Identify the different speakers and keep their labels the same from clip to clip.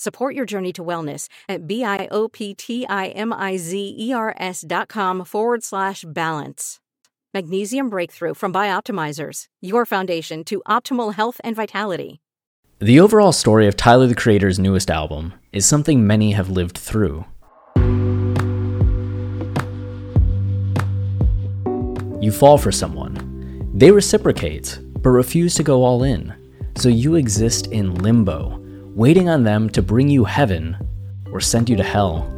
Speaker 1: Support your journey to wellness at B-I-O-P-T-I-M-I-Z-E-R-S dot com forward slash balance. Magnesium Breakthrough from Bioptimizers, your foundation to optimal health and vitality.
Speaker 2: The overall story of Tyler the Creator's newest album is something many have lived through. You fall for someone. They reciprocate, but refuse to go all in. So you exist in limbo, waiting on them to bring you heaven or send you to hell.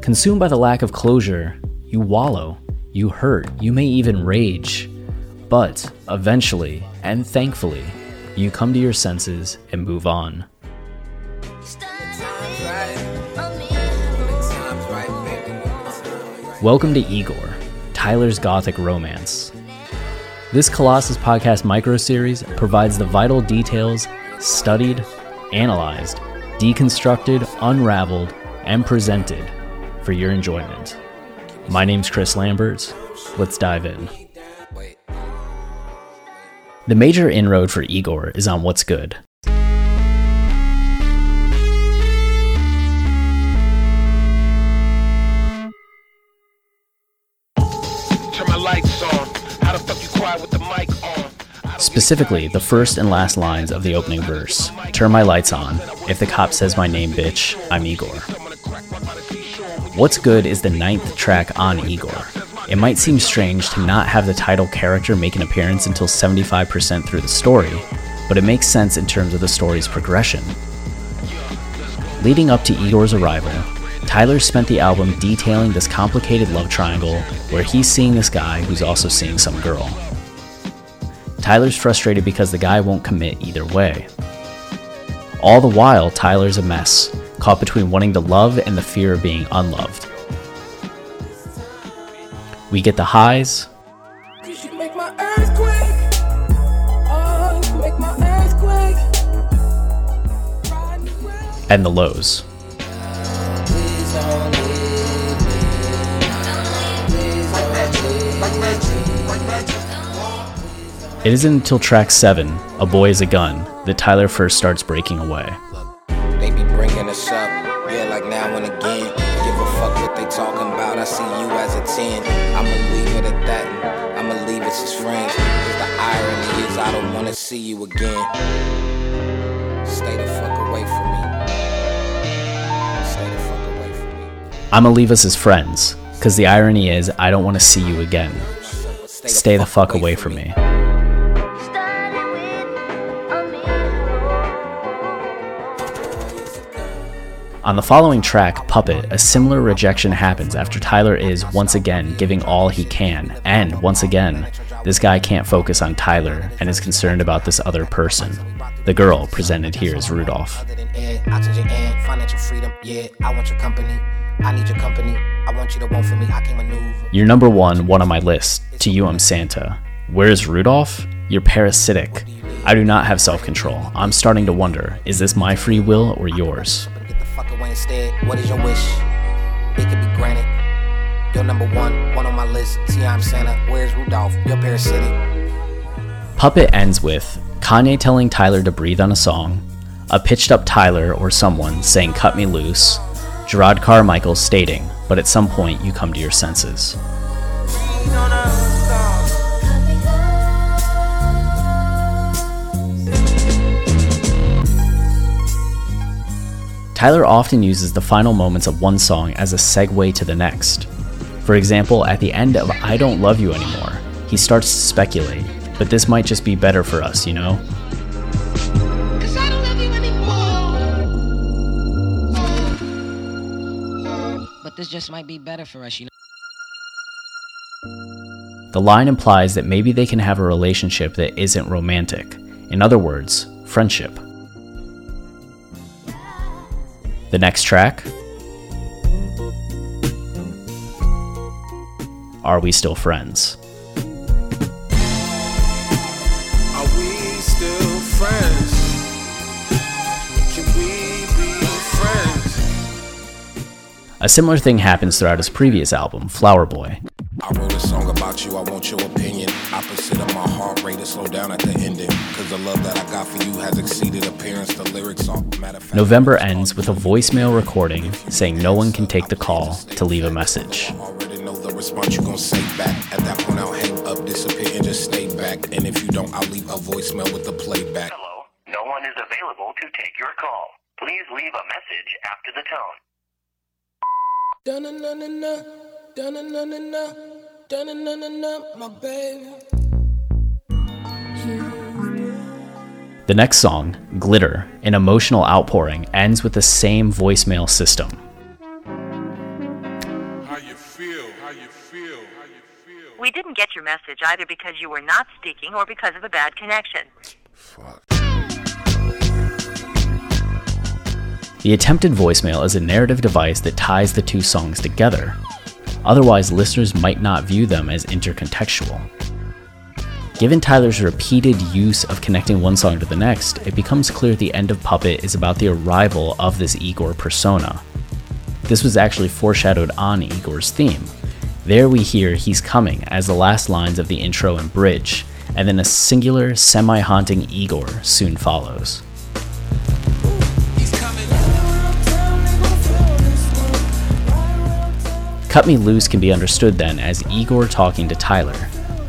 Speaker 2: Consumed by the lack of closure, you wallow, you hurt, you may even rage. But eventually, and thankfully, you come to your senses and move on. Welcome to Igor, Tyler's Gothic Romance. This Colossus Podcast micro series provides the vital details studied, analyzed, deconstructed, unraveled, and presented for your enjoyment. My name's Chris Lambert. Let's dive in. The major inroad for Igor is on What's Good. Specifically, the first and last lines of the opening verse Turn my lights on. If the cop says my name, bitch, I'm Igor. What's Good is the ninth track on Igor. It might seem strange to not have the title character make an appearance until 75% through the story, but it makes sense in terms of the story's progression. Leading up to Igor's arrival, Tyler spent the album detailing this complicated love triangle where he's seeing this guy who's also seeing some girl. Tyler's frustrated because the guy won't commit either way. All the while, Tyler's a mess, caught between wanting to love and the fear of being unloved. We get the highs. And the lows. It isn't until track 7, A Boy is a Gun, that Tyler first starts breaking away. They be bringing us up, yeah, like now and again. Give a fuck what they talking about, I see you as a 10. I'ma leave it at that. I'ma leave us as friends. Cause the irony is I don't wanna see you again. Stay the fuck away from me. Stay the fuck away from me. I'ma leave us as friends. Cause the irony is I don't wanna see you again. Stay the fuck away from me. On the following track, Puppet, a similar rejection happens after Tyler is once again giving all he can, and once again, this guy can't focus on Tyler and is concerned about this other person. The girl presented here is Rudolph. You're number one, one on my list. To you, I'm Santa. Where's Rudolph? You're parasitic. I do not have self control. I'm starting to wonder is this my free will or yours? Away instead. What is your wish? It could be granted. You're number one, one on my list. See, I'm Santa. Where's Rudolph? You're parasitic. Puppet ends with Kanye telling Tyler to breathe on a song, a pitched up Tyler or someone saying, Cut me loose, Jerrod Carmichael stating, But at some point you come to your senses. Tyler often uses the final moments of one song as a segue to the next. For example, at the end of I Don't Love You Anymore, he starts to speculate, but this might just be better for us, you know?
Speaker 3: Yes, I don't love you anymore.
Speaker 4: But this just might be better for us, you know.
Speaker 2: The line implies that maybe they can have a relationship that isn't romantic. In other words, friendship. The next track Are We Still Friends?
Speaker 5: Are we still friends? Can we be friends?
Speaker 2: A similar thing happens throughout his previous album, Flower Boy.
Speaker 5: I wrote a song about you, I want your opinion. Opposite of my heart rate to slow down at the ending. Cause the love that I got for you has exceeded appearance. The lyrics are matter of fact.
Speaker 2: November ends with a voicemail recording saying no one can take the call to leave a message.
Speaker 5: Already know the response you gon' say back. At that point, I'll hang up, disappear, and just stay back. And if you don't, I'll leave a voicemail with the playback.
Speaker 6: Hello, no one is available to take your call. Please leave a message after the tone.
Speaker 5: Dun-na-na-na-na, dun-na-na-na-na.
Speaker 2: The next song, Glitter, an emotional outpouring, ends with the same voicemail system.
Speaker 5: How you feel? How you feel? How you feel?
Speaker 7: We didn't get your message either because you were not speaking or because of a bad connection.
Speaker 5: Fuck.
Speaker 2: The attempted voicemail is a narrative device that ties the two songs together. Otherwise, listeners might not view them as intercontextual. Given Tyler's repeated use of connecting one song to the next, it becomes clear the end of Puppet is about the arrival of this Igor persona. This was actually foreshadowed on Igor's theme. There we hear He's Coming as the last lines of the intro and bridge, and then a singular, semi haunting Igor soon follows. Cut Me Loose can be understood then as Igor talking to Tyler.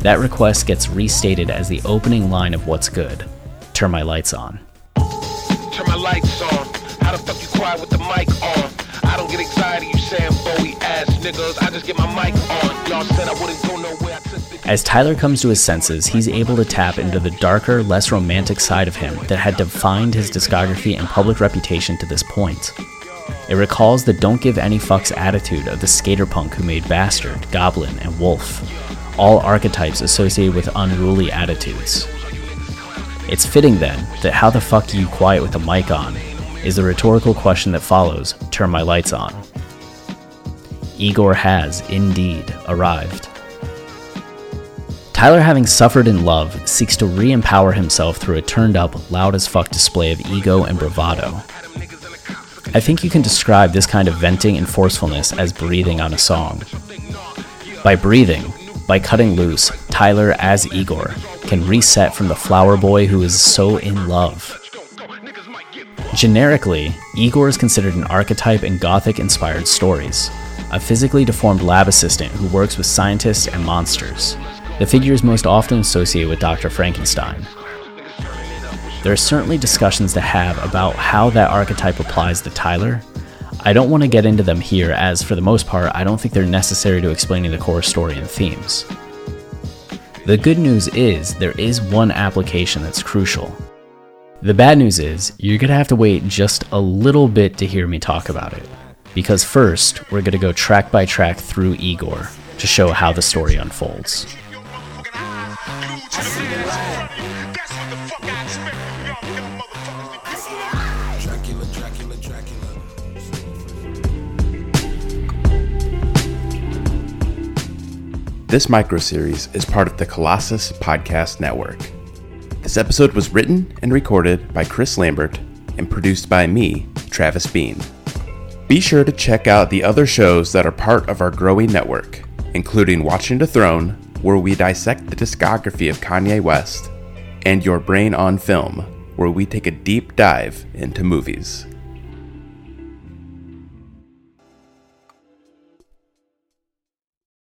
Speaker 2: That request gets restated as the opening line of What's Good Turn My Lights On.
Speaker 8: Turn my lights on. How the fuck you quiet with the mic on? I don't get anxiety, you saying Bowie ass niggas. I just get my mic on. Y'all said I wouldn't go nowhere. I took the
Speaker 2: As Tyler comes to his senses, he's able to tap into the darker, less romantic side of him that had defined his discography and public reputation to this point. It recalls the don't give any fucks attitude of the skater punk who made Bastard, Goblin, and Wolf, all archetypes associated with unruly attitudes. It's fitting then that how the fuck are you quiet with the mic on is the rhetorical question that follows turn my lights on. Igor has, indeed, arrived. Tyler, having suffered in love, seeks to re empower himself through a turned up, loud as fuck display of ego and bravado. I think you can describe this kind of venting and forcefulness as breathing on a song. By breathing, by cutting loose, Tyler, as Igor, can reset from the flower boy who is so in love. Generically, Igor is considered an archetype in gothic inspired stories, a physically deformed lab assistant who works with scientists and monsters. The figure is most often associated with Dr. Frankenstein. There are certainly discussions to have about how that archetype applies to Tyler. I don't want to get into them here, as for the most part, I don't think they're necessary to explaining the core story and themes. The good news is there is one application that's crucial. The bad news is you're gonna have to wait just a little bit to hear me talk about it. Because first, we're gonna go track by track through Igor to show how the story unfolds.
Speaker 9: This microseries is part of the Colossus Podcast Network. This episode was written and recorded by Chris Lambert and produced by me, Travis Bean. Be sure to check out the other shows that are part of our growing network, including Watching the Throne, where we dissect the discography of Kanye West, and Your Brain on Film, where we take a deep dive into movies.